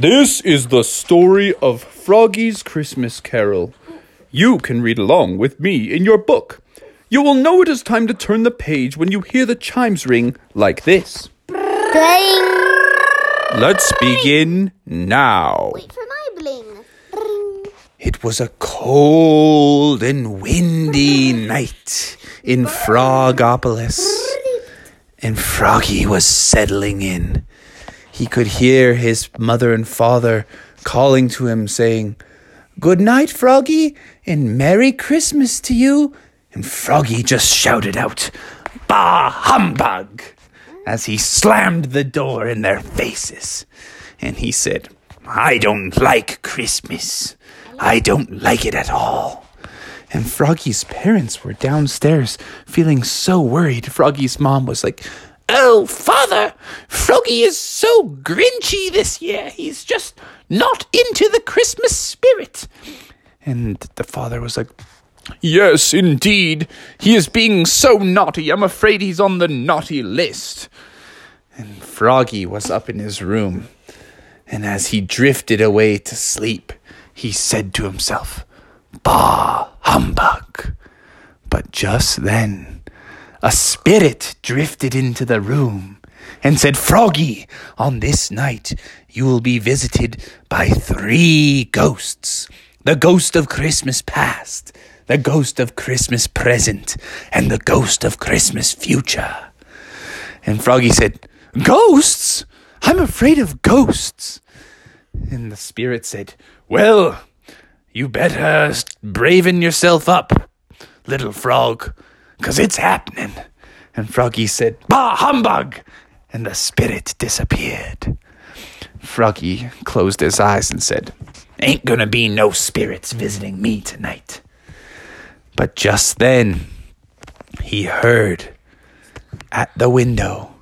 This is the story of Froggy's Christmas Carol. You can read along with me in your book. You will know it is time to turn the page when you hear the chimes ring like this. Bling. Let's begin now. Wait for my bling. Bling. It was a cold and windy night in Frogopolis, and Froggy was settling in. He could hear his mother and father calling to him, saying, Good night, Froggy, and Merry Christmas to you. And Froggy just shouted out, Bah humbug! as he slammed the door in their faces. And he said, I don't like Christmas. I don't like it at all. And Froggy's parents were downstairs feeling so worried. Froggy's mom was like, Oh, father, Froggy is so grinchy this year. He's just not into the Christmas spirit. And the father was like, Yes, indeed. He is being so naughty. I'm afraid he's on the naughty list. And Froggy was up in his room. And as he drifted away to sleep, he said to himself, Bah, humbug. But just then, a spirit drifted into the room and said, Froggy, on this night you will be visited by three ghosts the ghost of Christmas past, the ghost of Christmas present, and the ghost of Christmas future. And Froggy said, Ghosts? I'm afraid of ghosts. And the spirit said, Well, you better braven yourself up, little frog, 'cause it's happening. And Froggy said, Bah, humbug! And the spirit disappeared. Froggy closed his eyes and said, Ain't gonna be no spirits visiting me tonight. But just then, he heard at the window,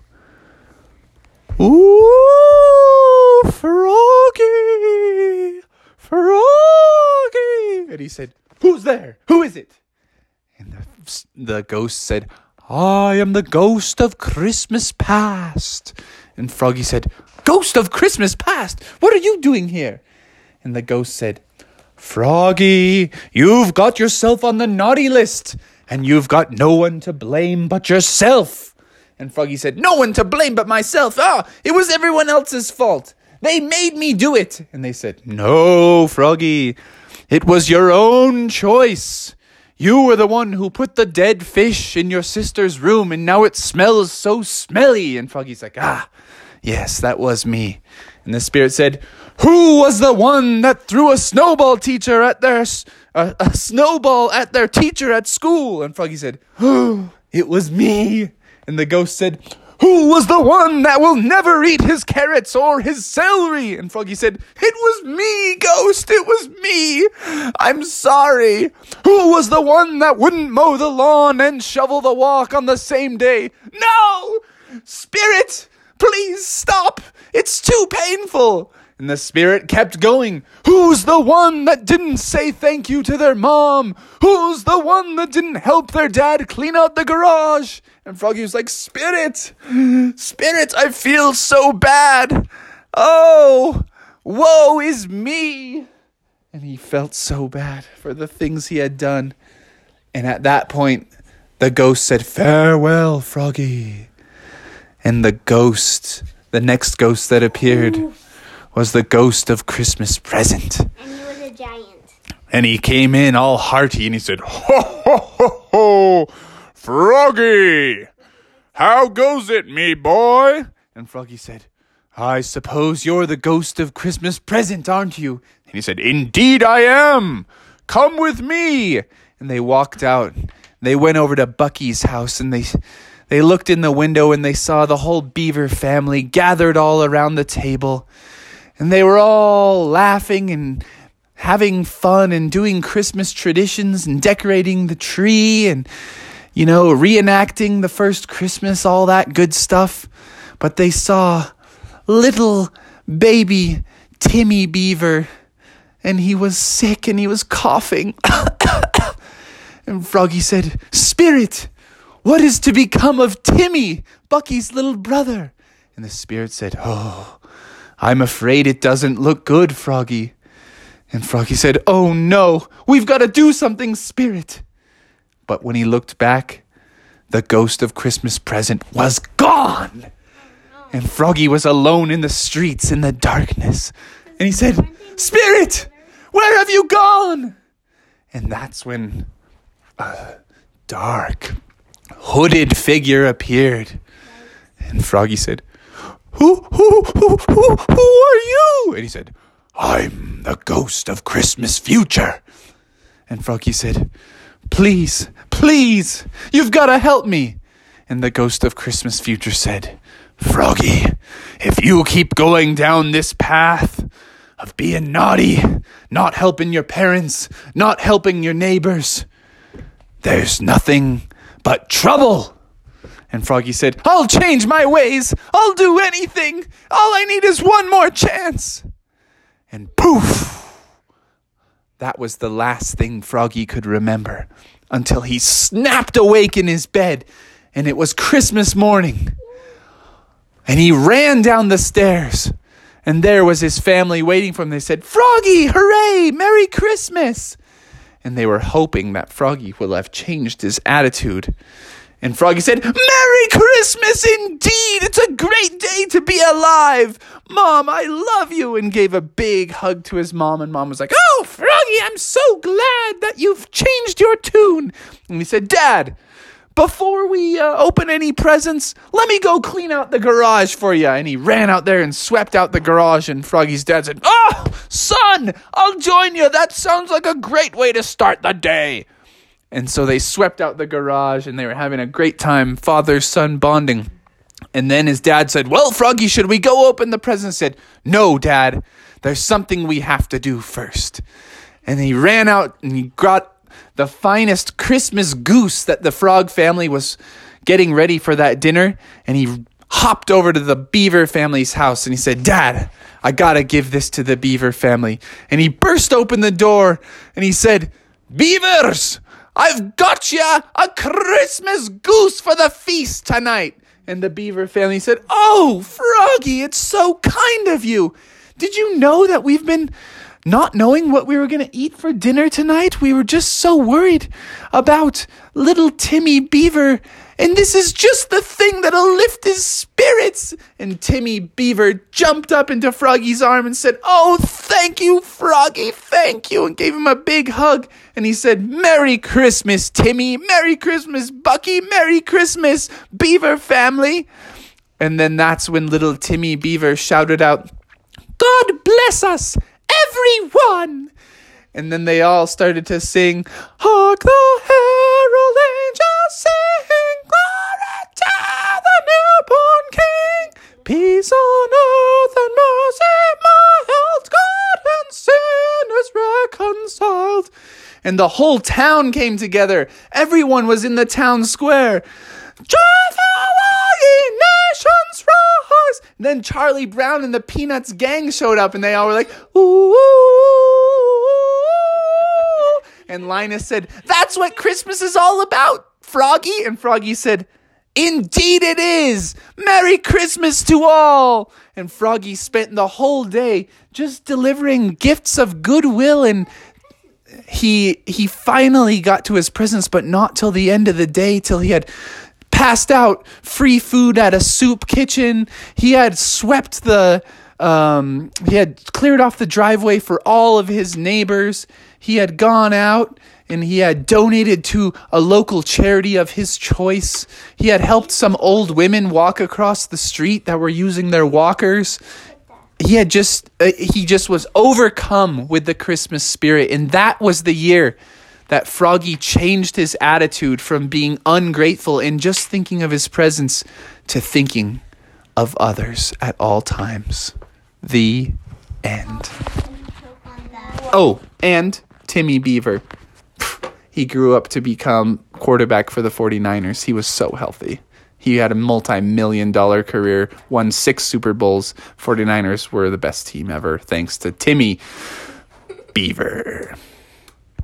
Ooh, Froggy! Froggy! And he said, Who's there? Who is it? The ghost said, I am the ghost of Christmas past. And Froggy said, Ghost of Christmas past? What are you doing here? And the ghost said, Froggy, you've got yourself on the naughty list, and you've got no one to blame but yourself. And Froggy said, No one to blame but myself. Ah, it was everyone else's fault. They made me do it. And they said, No, Froggy, it was your own choice. You were the one who put the dead fish in your sister's room, and now it smells so smelly. And Froggy's like, Ah, yes, that was me. And the spirit said, Who was the one that threw a snowball teacher at their a snowball at their teacher at school? And Froggy said, Oh, it was me. And the ghost said, Who was the one that will never eat his carrots or his celery? And Froggy said, It was me, ghost, it was me. I'm sorry. Who was the one that wouldn't mow the lawn and shovel the walk on the same day? No! Spirit, please stop. It's too painful. And the spirit kept going. Who's the one that didn't say thank you to their mom? Who's the one that didn't help their dad clean out the garage? And Froggy was like, Spirit, Spirit, I feel so bad. Oh, woe is me. And he felt so bad for the things he had done. And at that point, the ghost said, Farewell, Froggy. And the ghost, the next ghost that appeared, was the ghost of Christmas present. And he was a giant. And he came in all hearty and he said, Ho, ho, ho, ho, Froggy, how goes it, me boy? And Froggy said, I suppose you're the ghost of Christmas present, aren't you? And he said, Indeed I am. Come with me. And they walked out. They went over to Bucky's house and they they looked in the window and they saw the whole beaver family gathered all around the table. And they were all laughing and having fun and doing Christmas traditions and decorating the tree and, you know, reenacting the first Christmas, all that good stuff. But they saw little baby Timmy Beaver and he was sick and he was coughing. and Froggy said, Spirit, what is to become of Timmy, Bucky's little brother? And the spirit said, Oh, I'm afraid it doesn't look good, Froggy. And Froggy said, Oh no, we've got to do something, Spirit. But when he looked back, the ghost of Christmas present was gone. Oh, and Froggy was alone in the streets in the darkness. And he said, Spirit, where have you gone? And that's when a dark, hooded figure appeared. And Froggy said, Who, who, who, who, who are you? And he said, I'm the ghost of Christmas future. And Froggy said, Please, please, you've got to help me. And the ghost of Christmas future said, Froggy, if you keep going down this path of being naughty, not helping your parents, not helping your neighbors, there's nothing but trouble. And Froggy said, I'll change my ways. I'll do anything. All I need is one more chance. And poof! That was the last thing Froggy could remember until he snapped awake in his bed and it was Christmas morning. And he ran down the stairs and there was his family waiting for him. They said, Froggy, hooray, Merry Christmas! And they were hoping that Froggy will have changed his attitude. And Froggy said, Merry Christmas indeed! It's a great day to be alive! Mom, I love you! And gave a big hug to his mom. And mom was like, Oh, Froggy, I'm so glad that you've changed your tune. And he said, Dad, before we uh, open any presents, let me go clean out the garage for you. And he ran out there and swept out the garage. And Froggy's dad said, Oh, son, I'll join you. That sounds like a great way to start the day. And so they swept out the garage and they were having a great time, father son bonding. And then his dad said, Well, Froggy, should we go open the present? said, No, Dad, there's something we have to do first. And he ran out and he got the finest Christmas goose that the frog family was getting ready for that dinner. And he hopped over to the beaver family's house and he said, Dad, I gotta give this to the beaver family. And he burst open the door and he said, Beavers, I've got ya a Christmas goose for the feast tonight. And the beaver family said, Oh, Froggy, it's so kind of you. Did you know that we've been not knowing what we were going to eat for dinner tonight? We were just so worried about little Timmy Beaver. And this is just the thing that'll lift his spirits. And Timmy Beaver jumped up into Froggy's arm and said, Oh, thank you, Froggy, thank you, and gave him a big hug. And he said, Merry Christmas, Timmy. Merry Christmas, Bucky. Merry Christmas, Beaver family. And then that's when little Timmy Beaver shouted out, God bless us, everyone. And then they all started to sing, Hark the herald angels sing, Glory to the newborn King. Peace on earth and mercy mild, God and sinners reconciled. And the whole town came together. Everyone was in the town square. Nations rise. Then Charlie Brown and the Peanuts gang showed up and they all were like, ooh. And Linus said, That's what Christmas is all about, Froggy. And Froggy said, Indeed it is. Merry Christmas to all. And Froggy spent the whole day just delivering gifts of goodwill and he he finally got to his presents but not till the end of the day till he had passed out free food at a soup kitchen. He had swept the um, he had cleared off the driveway for all of his neighbors. He had gone out and he had donated to a local charity of his choice. He had helped some old women walk across the street that were using their walkers. He had just uh, he just was overcome with the Christmas spirit and that was the year that Froggy changed his attitude from being ungrateful and just thinking of his presents to thinking of others at all times. The end. Oh, and Timmy Beaver. He grew up to become quarterback for the 49ers. He was so healthy. He had a multi million dollar career, won six Super Bowls. 49ers were the best team ever, thanks to Timmy Beaver.